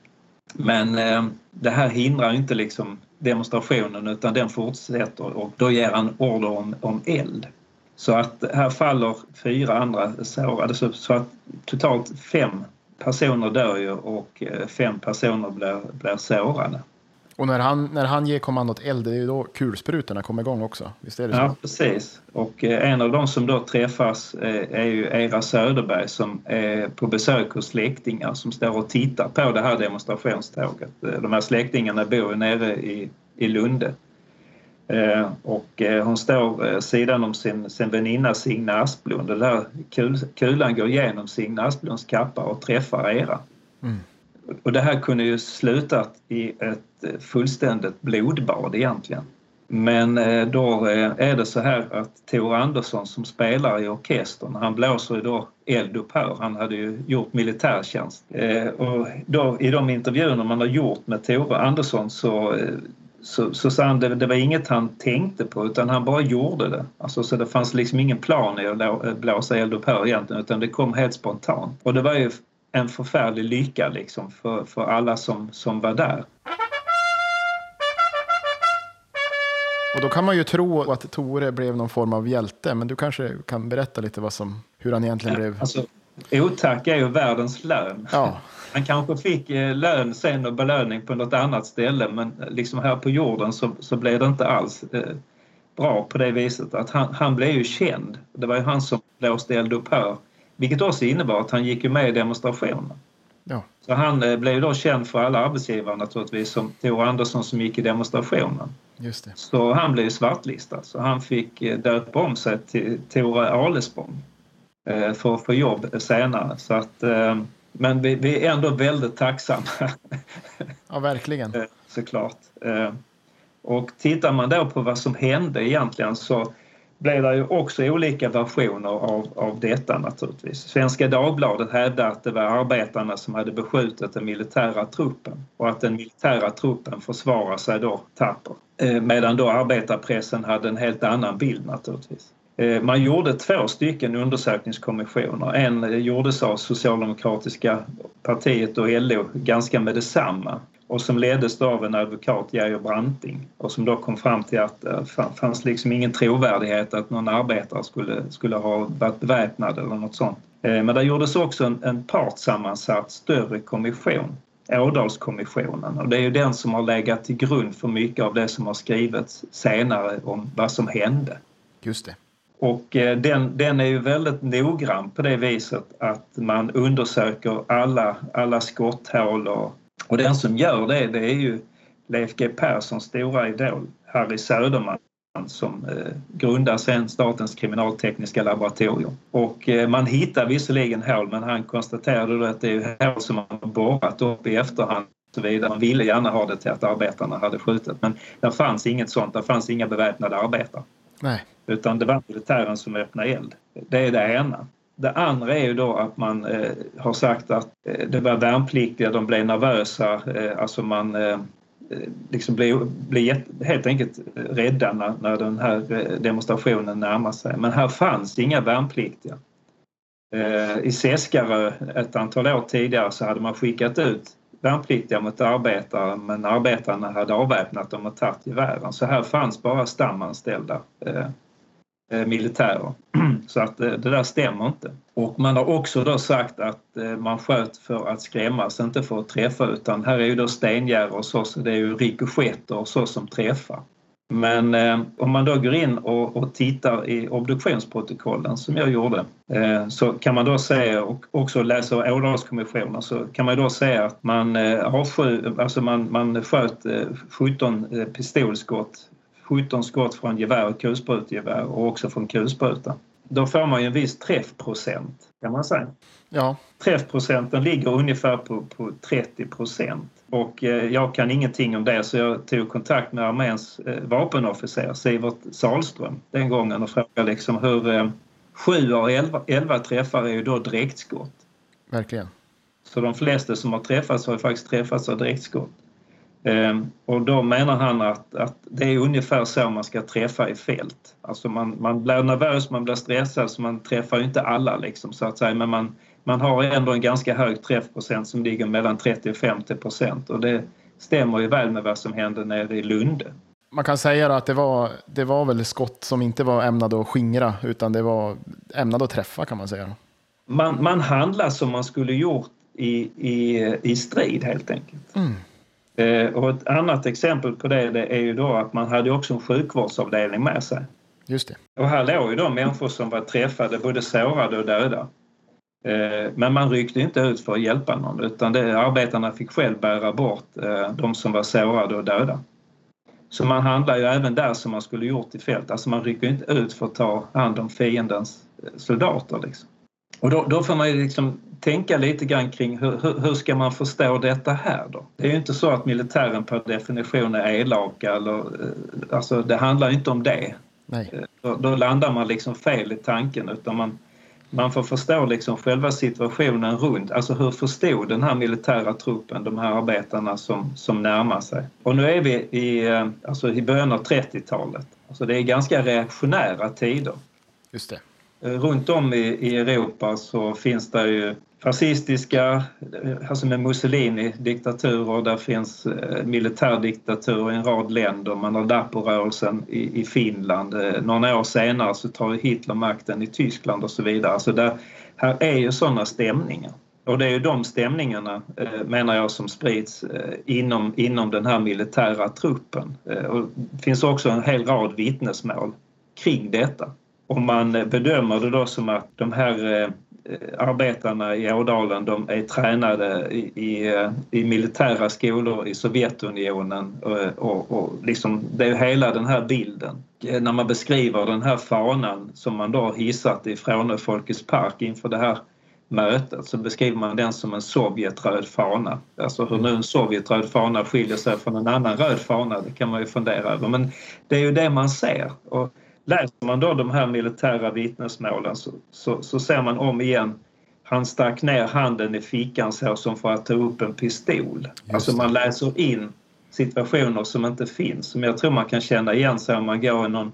Men eh, det här hindrar inte liksom demonstrationen utan den fortsätter och då ger han order om, om eld. Så att här faller fyra andra sårade så, så att totalt fem personer dör ju och eh, fem personer blir, blir sårade. Och när han, när han ger kommandot eld, det är ju då kulsprutorna kommer igång också? Visst är det så? Ja, precis. Och eh, en av de som då träffas eh, är ju Era Söderberg som är på besök hos släktingar som står och tittar på det här demonstrationståget. Eh, de här släktingarna bor nere i, i Lunde. Och hon står sidan om sin, sin väninna Signe Asplund. Den där kul, kulan går igenom Signe Asplunds kappa och träffar Era. Mm. Och det här kunde ju slutat i ett eh, fullständigt blodbad egentligen. Men eh, då eh, är det så här att Tor Andersson som spelar i orkestern, han blåser ju då eldupphör. Han hade ju gjort militärtjänst. Och då i de intervjuerna man har gjort med Tore Andersson så så, så sa han det, det var inget han tänkte på utan han bara gjorde det. Alltså, så det fanns liksom ingen plan i att blåsa eldupphör egentligen utan det kom helt spontant. Och det var ju en förfärlig lycka liksom för, för alla som, som var där. Och då kan man ju tro att Tore blev någon form av hjälte, men du kanske kan berätta lite vad som, hur han egentligen blev? Alltså, otack är ju världens lön. Ja. Han kanske fick eh, lön sen och belöning på något annat ställe men liksom här på jorden så, så blev det inte alls eh, bra på det viset att han, han blev ju känd. Det var ju han som blåste eld upp här vilket också innebar att han gick med i demonstrationen. Ja. Så han eh, blev då känd för alla arbetsgivare naturligtvis som Tor Andersson som gick i demonstrationen. Just det. Så han blev svartlistad så han fick eh, döpa om sig till Tore Alesborg eh, för att få jobb senare. Så att, men vi, vi är ändå väldigt tacksamma. Ja, verkligen. Såklart. Och tittar man då på vad som hände egentligen så blev det ju också olika versioner av, av detta naturligtvis. Svenska Dagbladet hävdade att det var arbetarna som hade beskjutit den militära truppen och att den militära truppen försvarar sig då tappert. Eh, medan då arbetarpressen hade en helt annan bild naturligtvis. Eh, man gjorde två stycken undersökningskommissioner. En gjordes av Socialdemokratiska partiet och LO ganska med detsamma och som leddes då av en advokat, Geir Branting och som då kom fram till att det fanns liksom ingen trovärdighet att någon arbetare skulle, skulle ha varit beväpnad eller något sånt. Eh, men det gjordes också en, en partssammansatt större kommission, Ådalskommissionen och det är ju den som har legat till grund för mycket av det som har skrivits senare om vad som hände. Just det. Och eh, den, den är ju väldigt noggrann på det viset att man undersöker alla, alla skotthål och och den som gör det, det är ju Leif G Perssons stora idol Harry Söderman som eh, grundar sen Statens kriminaltekniska laboratorium. Och eh, man hittar visserligen hål men han konstaterade att det är hål som man har borrat upp i efterhand så vidare. Man ville gärna ha det till att arbetarna hade skjutit men det fanns inget sånt, det fanns inga beväpnade arbetare. Nej. Utan det var militären som öppnade eld. Det är det ena. Det andra är ju då att man eh, har sagt att eh, det var värnpliktiga, de blev nervösa, eh, alltså man eh, eh liksom blev, blev helt enkelt eh, rädda när, när den här eh, demonstrationen närmade sig. Men här fanns inga värnpliktiga. Eh, I Seskarö ett antal år tidigare så hade man skickat ut värnpliktiga mot arbetare men arbetarna hade avväpnat dem och tagit gevären. Så här fanns bara stamanställda eh, Eh, militärer. Så att eh, det där stämmer inte. Och man har också då sagt att eh, man sköt för att skrämmas, inte för att träffa utan här är ju då stengärd och så, så det är ju rikoschetter och så som träffar. Men eh, om man då går in och, och, tittar i obduktionsprotokollen som jag gjorde eh, så kan man då se och också läsa Ådalskommissionen så kan man då se att man, eh, avsky, alltså man, man sköt 17 eh, pistolskott, 17 skott från gevär och kulsprutgevär och också från kulspruta. Då får man ju en viss träffprocent kan man säga. Ja. Träffprocenten ligger ungefär på, på 30 procent. Och eh, jag kan ingenting om det så jag tog kontakt med arméns eh, vapenofficer Sivert Salström den gången och frågade liksom hur eh, sju av elva, elva träffar är ju då direktskott. Verkligen. Så de flesta som har träffats har faktiskt träffats av direktskott. Ehm, och då menar han att, att det är ungefär så man ska träffa i fält. Alltså man, man blir nervös, man blir stressad så man träffar ju inte alla liksom så att säga men man, man har ändå en ganska hög träffprocent som ligger mellan 30 och 50 procent och det stämmer ju väl med vad som hände nere i Lunde. Man kan säga att det var, det var väl skott som inte var ämnade att skingra utan det var ämnade att träffa kan man säga. Man, man handlar som man skulle gjort i, i, i strid helt enkelt. Mm. Eh, och ett annat exempel på det, det, är ju då att man hade också en sjukvårdsavdelning med sig. Just det. Och här låg ju de människor som var träffade, både sårade och döda. Eh, men man ryckte inte ut för att hjälpa någon utan det, arbetarna fick själv bära bort eh, de som var sårade och döda. Så man handlar ju även där som man skulle gjort i fält. Alltså man rycker inte ut för att ta hand om fiendens soldater. Liksom. Och då, då får man ju liksom tänka lite grann kring hur, hur, ska man förstå detta här då? Det är ju inte så att militären per definition är elaka eller alltså det handlar inte om det. Nej. Då, då landar man liksom fel i tanken utan man, man får förstå liksom själva situationen runt, alltså hur förstod den här militära truppen de här arbetarna som, som närmar sig? Och nu är vi i, eh, alltså i början av 30-talet, alltså det är ganska reaktionära tider. Just det. Eh, runt om i, i Europa så finns det ju fascistiska, eh, alltså med Mussolini-diktaturer, där finns eh, militärdiktaturer i en rad länder. Man har Dapo-rörelsen i, i Finland. Eh, några år senare så tar Hitler makten i Tyskland och så vidare. Så där, här är ju sådana stämningar. Och det är ju de stämningarna, menar jag, som sprids inom, inom den här militära truppen. Och det finns också en hel rad vittnesmål kring detta. Om man bedömer det då som att de här arbetarna i Ådalen de är tränade i, i, eh, i militära skolor i Sovjetunionen och, och, och liksom, det är hela den här bilden. När man beskriver den här fanan som man då har hissat i Frånö Folkets park inför det här mötet så beskriver man den som en Sovjetröd fana. Alltså hur nu en Sovjetröd fana skiljer sig från en annan röd fana det kan man ju fundera över men det är ju det man ser. Och läser man då de här militära vittnesmålen så, så, så ser man om igen han stack ner handen i fickan så som för att ta upp en pistol. Just alltså man läser in situationer som inte finns som jag tror man kan känna igen sig om man går i någon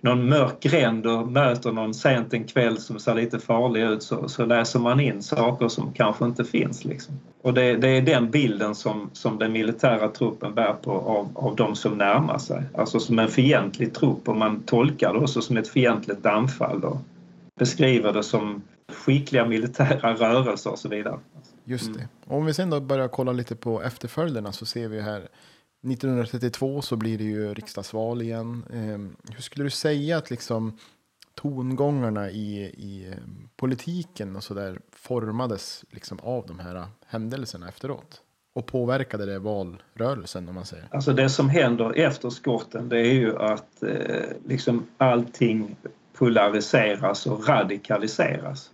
någon mörk gränd och möter någon sent en kväll som ser lite farlig ut så, så läser man in saker som kanske inte finns. Liksom. Och det, det, är den bilden som, som den militära truppen bär på av, av de som närmar sig. Alltså som en fientlig trupp och man tolkar det också som ett fientligt anfall och beskriver det som skickliga militära rörelser och så vidare. Just det. Om vi sen då börjar kolla lite på efterföljderna så ser vi här 1932 så blir det ju riksdagsval igen. Eh, hur skulle du säga att liksom tongångarna i, i ehm, politiken och så där formades liksom av de här händelserna efteråt? Och påverkade det valrörelsen om man säger? Alltså det som händer efter skotten det är ju att eh, liksom allting polariseras och radikaliseras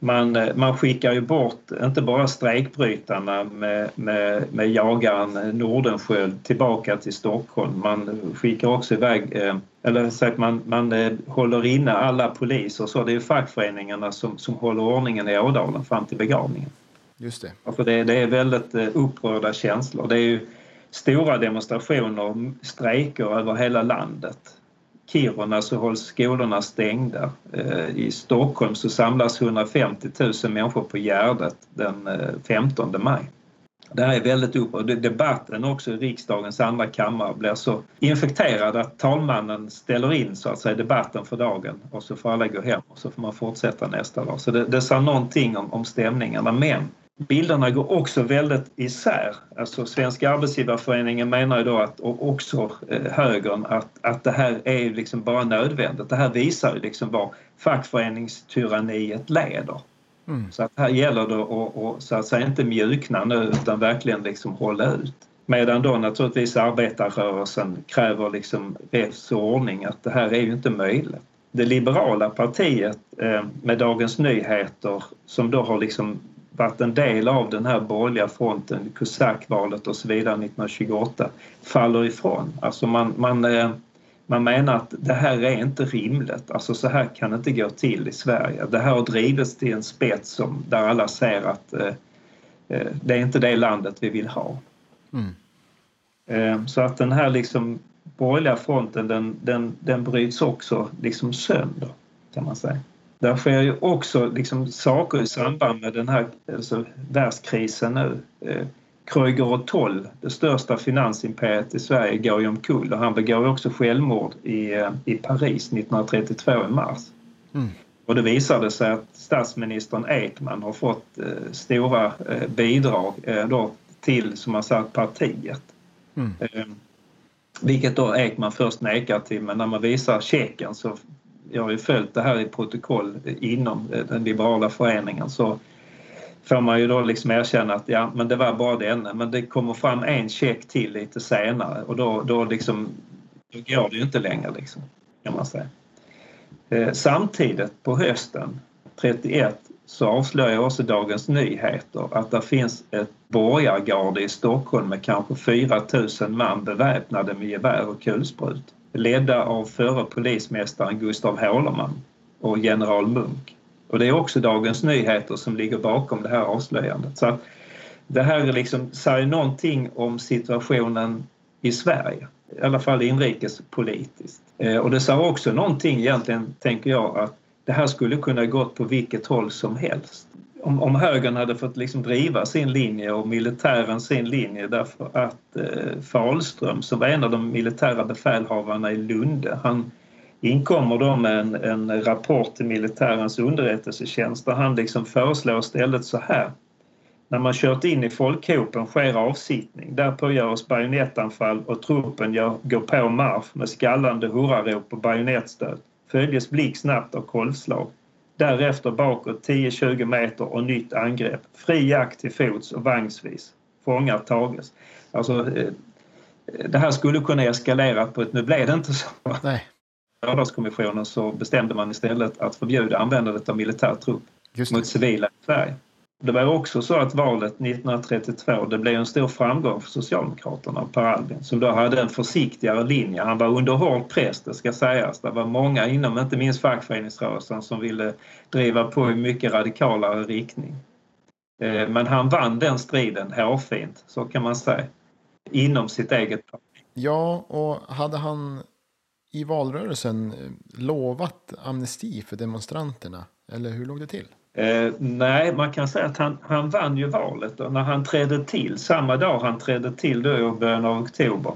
man, eh, man skickar ju bort inte bara strejkbrytarna med, med, med jagaren Nordenskjöld tillbaka till Stockholm. Man skickar också iväg, eh, eller sagt man, man eh, håller inne alla poliser så. Det är ju fackföreningarna som, som håller ordningen i Ådalen fram till begravningen. Just det. För det, det är väldigt upprörda känslor. Det är ju stora demonstrationer, strejker över hela landet. Kiruna så hålls skolorna stängda. Eh, I Stockholm så samlas 150 000 människor på Gärdet den eh, 15 maj. det här är väldigt upp och debatten också i riksdagens andra kammare blir så infekterad att talmannen ställer in så att säga debatten för dagen och så får alla gå hem och så får man fortsätta nästa dag. Så det, det sa någonting om, om stämningarna men bilderna går också väldigt isär. Alltså Svenska arbetsgivarföreningen menar ju då att, och också eh, högern att, att det här är liksom bara nödvändigt. Det här visar ju liksom var fackföreningstyranniet leder. Mm. Så att här gäller det att och, så att säga inte mjukna nu utan verkligen liksom hålla ut. Medan då naturligtvis arbetarrörelsen kräver liksom och ordning att det här är ju inte möjligt. Det liberala partiet eh, med Dagens Nyheter som då har liksom varit en del av den här borgerliga fronten, Cusackvalet och så vidare 1928, faller ifrån. Alltså man, man, eh, man menar att det här är inte rimligt, alltså så här kan det inte gå till i Sverige. Det här har drivits till en spets som, där alla ser att eh, eh det är inte det landet vi vill ha. Mm. Eh, så att den här liksom borgerliga fronten den, den, den bryts också liksom sönder kan man säga. Där sker ju också liksom saker i samband med den här alltså, världskrisen nu. Eh, Kreuger och Toll, det största finansimperiet i Sverige, går ju omkull och han begår också självmord i, eh, i Paris 1932 i mars. Mm. Och det visade sig att statsministern Ekman har fått eh, stora eh, bidrag eh, då till, som man sagt, partiet. Mm. Eh, vilket då Ekman först nekar till men när man visar checken så jag har ju följt det här i protokoll inom den liberala föreningen så får man ju då liksom erkänna att ja, men det var bara denna. Men det kommer fram en check till lite senare och då, då, liksom, då går det ju inte längre liksom, kan man säga. Eh, samtidigt på hösten 31 så avslöjar också Dagens Nyheter att det finns ett borgargarde i Stockholm med kanske 4 000 man beväpnade med gevär och kulsprut ledda av förre polismästaren Gustav Hålerman och general Munk. Och det är också Dagens Nyheter som ligger bakom det här avslöjandet. Så att det här liksom säger någonting om situationen i Sverige, i alla fall inrikespolitiskt. Eh, och det säger också någonting egentligen, tänker jag, att det här skulle kunna gått på vilket håll som helst om, om högern hade fått liksom driva sin linje och militären sin linje därför att eh, Fahlström som var en av de militära befälhavarna i Lunde, han inkommer då med en, en rapport till militärens underrättelsetjänst där han liksom föreslår istället så här. När man kört in i folkhopen sker avsittning. Därpå görs bajonettanfall och truppen gör, går på marsch med skallande hurrarop och bajonettstöt. Följes blixtsnabbt av kolvslag. Därefter bakåt 10-20 meter och nytt angrepp. Fri jakt till fots och vagnsvis. Fångar tages. Alltså, eh, det här skulle kunna eskalera på ett... Nu blev det inte så. Nej. Lördagskommissionen så bestämde man istället att förbjuda användandet av militär trupp mot civila i Sverige. Det var också så att valet 1932 det blev en stor framgång för Socialdemokraterna och Per Albin som då hade en försiktigare linje. Han var under hård press, det ska sägas. Det var många inom, inte minst fackföreningsrörelsen, som ville driva på i mycket radikalare riktning. Eh, men han vann den striden hårfint, så kan man säga, inom sitt eget parti. Ja, och hade han i valrörelsen lovat amnesti för demonstranterna? Eller hur låg det till? Eh, nej, man kan säga att han, han vann ju valet och när han trädde till, samma dag han trädde till då i början av oktober,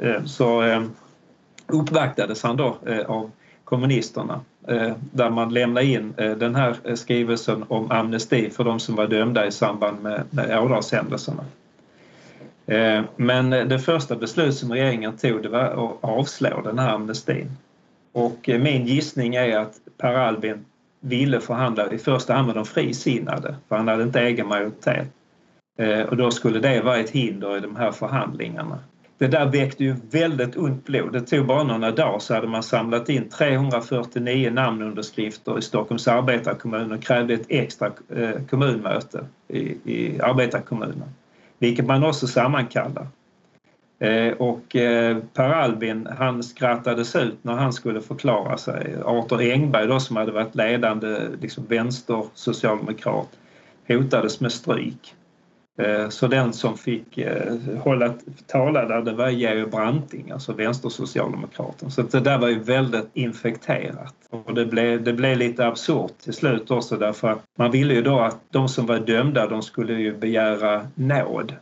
eh, så eh, uppvaktades han då eh, av kommunisterna eh, där man lämnade in eh, den här skrivelsen om amnesti för de som var dömda i samband med, med Ådalshändelserna. Eh, men eh, det första beslut som regeringen tog det var att avslå den här amnestin. Och eh, min gissning är att Per Albin ville förhandla i första hand med de frisinnade för han hade inte egen majoritet. Eh, och då skulle det vara ett hinder i de här förhandlingarna. Det där väckte ju väldigt ont blod. Det tog bara några dagar så hade man samlat in 349 namnunderskrifter i Stockholms arbetarkommun och krävde ett extra eh, kommunmöte i, i arbetarkommunen. Vilket man också sammankallade. Eh, och eh, Per Albin han skrattades ut när han skulle förklara sig. Arthur Engberg då, som hade varit ledande liksom, vänstersocialdemokrat hotades med stryk. Eh, så den som fick hålla tala där det var Georg Branting, alltså vänstersocialdemokraten. Så det där var ju väldigt infekterat. Och det blev, det blev lite absurt till slut också därför att man ville ju då att de som var dömda de skulle ju begära nåd.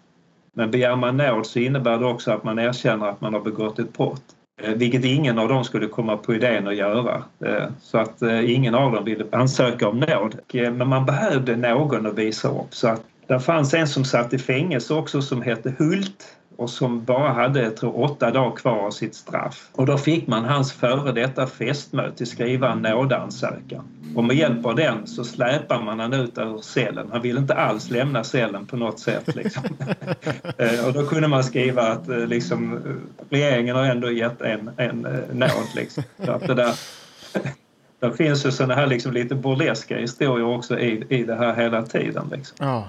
Men begär man nåd så innebär det också att man erkänner att man har begått ett brott. Eh, vilket ingen av dem skulle komma på idén att göra. Eh, så att eh, ingen av dem ville ansöka om nåd. Men man behövde någon att visa upp. Så att det fanns en som satt i fängelse också som hette Hult och som bara hade jag tror, åtta dagar kvar av sitt straff. Och då fick man hans före detta fästmö till skriva en nådeansökan. Och med hjälp av den så släpar man han ut ur cellen. Han ville inte alls lämna cellen på något sätt. Liksom. Eh, och då kunde man skriva att eh, liksom, regeringen har ändå gett en, en eh, nåd. Liksom. Att det där, det finns ju sådana här liksom lite burleska historier också i, i det här hela tiden. Liksom. Ja.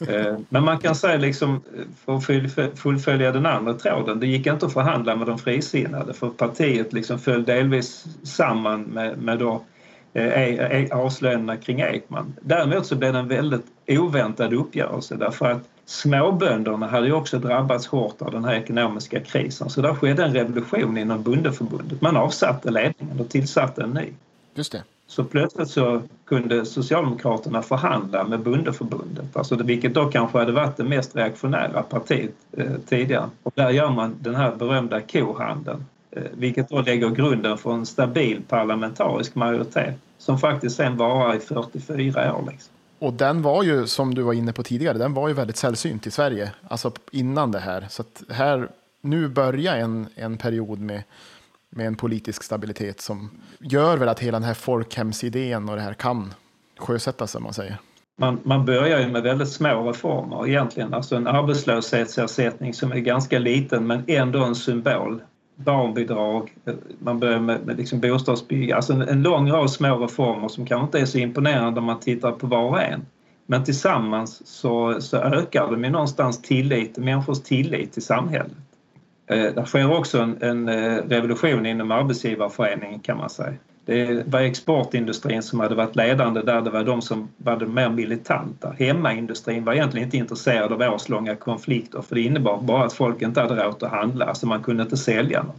Eh, men man kan säga liksom, eh, för att fullfölja den andra tråden, det gick inte att förhandla med de frisinnade för partiet liksom föll delvis samman med, med då, eh, e-, e-, avslöjandena kring Ekman. Däremot så blev det en väldigt oväntad uppgörelse därför att småbönderna hade ju också drabbats hårt av den här ekonomiska krisen så där skedde en revolution inom bondeförbundet. Man avsatte ledningen och tillsatte en ny. Just det. Så plötsligt så kunde Socialdemokraterna förhandla med bondeförbundet, alltså det, vilket då kanske hade varit det mest reaktionära partiet eh, tidigare. Och där gör man den här berömda kohandeln, eh, vilket då lägger grunden för en stabil parlamentarisk majoritet som faktiskt sen varar i 44 år. Liksom. Och den var ju, som du var inne på tidigare, den var ju väldigt sällsynt i Sverige, alltså innan det här. Så att här, nu börjar en, en period med med en politisk stabilitet som gör väl att hela den här folkhemsidén och det här kan sjösättas, som man säger. Man, man börjar ju med väldigt små reformer egentligen, alltså en arbetslöshetsersättning som är ganska liten men ändå en symbol. Barnbidrag, man börjar med, med liksom bostadsbyggande, alltså en, en lång rad små reformer som kanske inte är så imponerande om man tittar på var och en. Men tillsammans så, så ökar de ju någonstans tillit, människors tillit till samhället. Eh, det sker också en, en eh, revolution inom arbetsgivarföreningen kan man säga. Det var exportindustrin som hade varit ledande där, det var de som var de mer militanta. Hemmaindustrin var egentligen inte intresserad av årslånga konflikter för det innebar bara att folk inte hade råd att handla, alltså man kunde inte sälja något.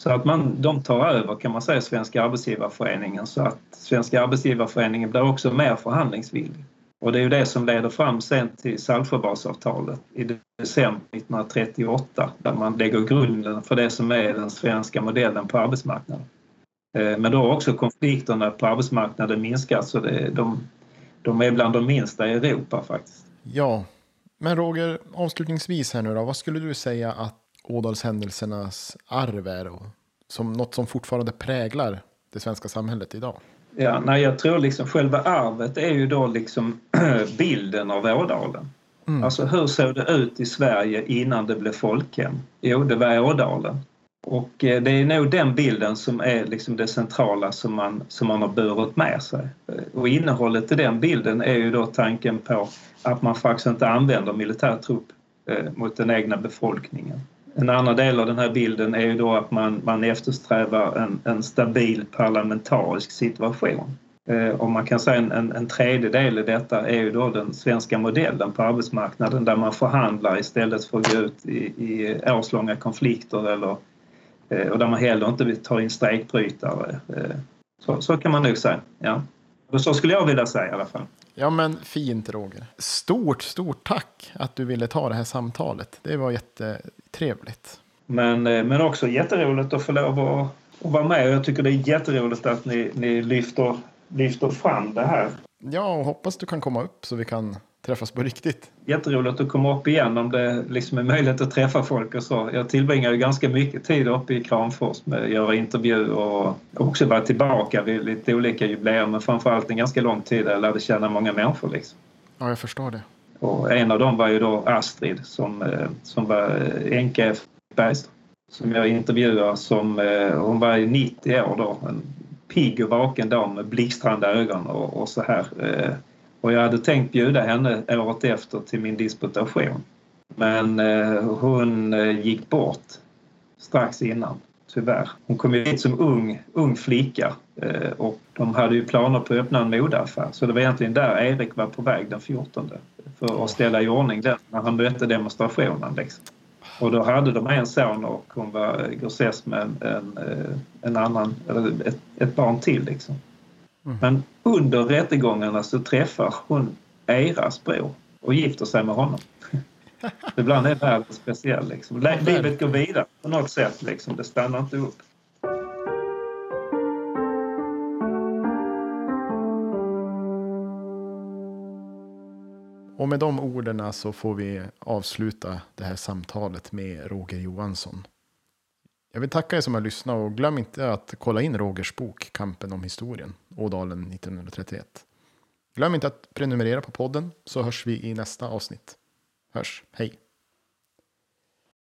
Så att man, de tar över kan man säga Svenska Arbetsgivarföreningen så att Svenska Arbetsgivarföreningen blir också mer förhandlingsvillig. Och det är ju det som leder fram sen till Saltsjöbadsavtalet i december 1938 där man lägger grunden för det som är den svenska modellen på arbetsmarknaden. Eh, men då har också konflikterna på arbetsmarknaden minskat så det, de, de är bland de minsta i Europa faktiskt. Ja, men Roger, avslutningsvis här nu då, vad skulle du säga att Ådalshändelsernas arv är och som något som fortfarande präglar det svenska samhället idag? Ja, nej, jag tror liksom själva arvet är ju då liksom bilden av Ådalen. Mm. Alltså hur såg det ut i Sverige innan det blev folkhem? Jo, det var Ådalen. Och eh, det är nog den bilden som är liksom det centrala som man, som man har burit med sig. Och innehållet i den bilden är ju då tanken på att man faktiskt inte använder militärtrupp eh, mot den egna befolkningen. En annan del av den här bilden är ju då att man, man eftersträvar en, en stabil parlamentarisk situation. Eh, och man kan säga en, en, en tredje del i detta är ju då den svenska modellen på arbetsmarknaden där man förhandlar istället för att gå ut i, i årslånga konflikter eller, eh, och där man heller inte tar in strejkbrytare. Eh, så, så kan man nog säga. Ja. Och så skulle jag vilja säga i alla fall. Ja, men fint Roger. Stort, stort tack att du ville ta det här samtalet. Det var jättetrevligt. Men, eh, men också jätteroligt att få lov att, att vara med. Jag tycker det är jätteroligt att ni, ni lyfter, lyfter fram det här. Ja, och hoppas du kan komma upp så vi kan träffas på riktigt. Jätteroligt att komma upp igen om det liksom är möjligt att träffa folk och så. Jag tillbringar ju ganska mycket tid uppe i Kramfors med att göra intervjuer och också vara tillbaka vid lite olika jubileer men framförallt en ganska lång tid där jag lärde känna många människor. Liksom. Ja, jag förstår det. Och en av dem var ju då Astrid som, eh, som var änka efter Bergström som jag intervjuade som, eh, hon var 90 år då, en pigg och vaken dam med blixtrande ögon och, och så här eh, och jag hade tänkt bjuda henne året efter till min disputation. Men eh, hon eh, gick bort strax innan, tyvärr. Hon kom ju hit som ung, ung flicka eh, och de hade ju planer på att öppna en modeaffär så det var egentligen där Erik var på väg den 14 för att ställa i ordning den när han mötte demonstrationen. Liksom. Och då hade de en son och hon var eh, grossess med en, en, eh, en annan, eller ett, ett barn till. Liksom. Mm. Men under rättegångarna så träffar hon Eiras bror och gifter sig med honom. Ibland är världen speciell. Liksom. Livet går vidare på något sätt. Liksom. Det stannar inte upp. Och med de orden så får vi avsluta det här samtalet med Roger Johansson. Jag vill tacka er som har lyssnat och glöm inte att kolla in Rogers bok Kampen om historien, Ådalen 1931. Glöm inte att prenumerera på podden så hörs vi i nästa avsnitt. Hörs, hej!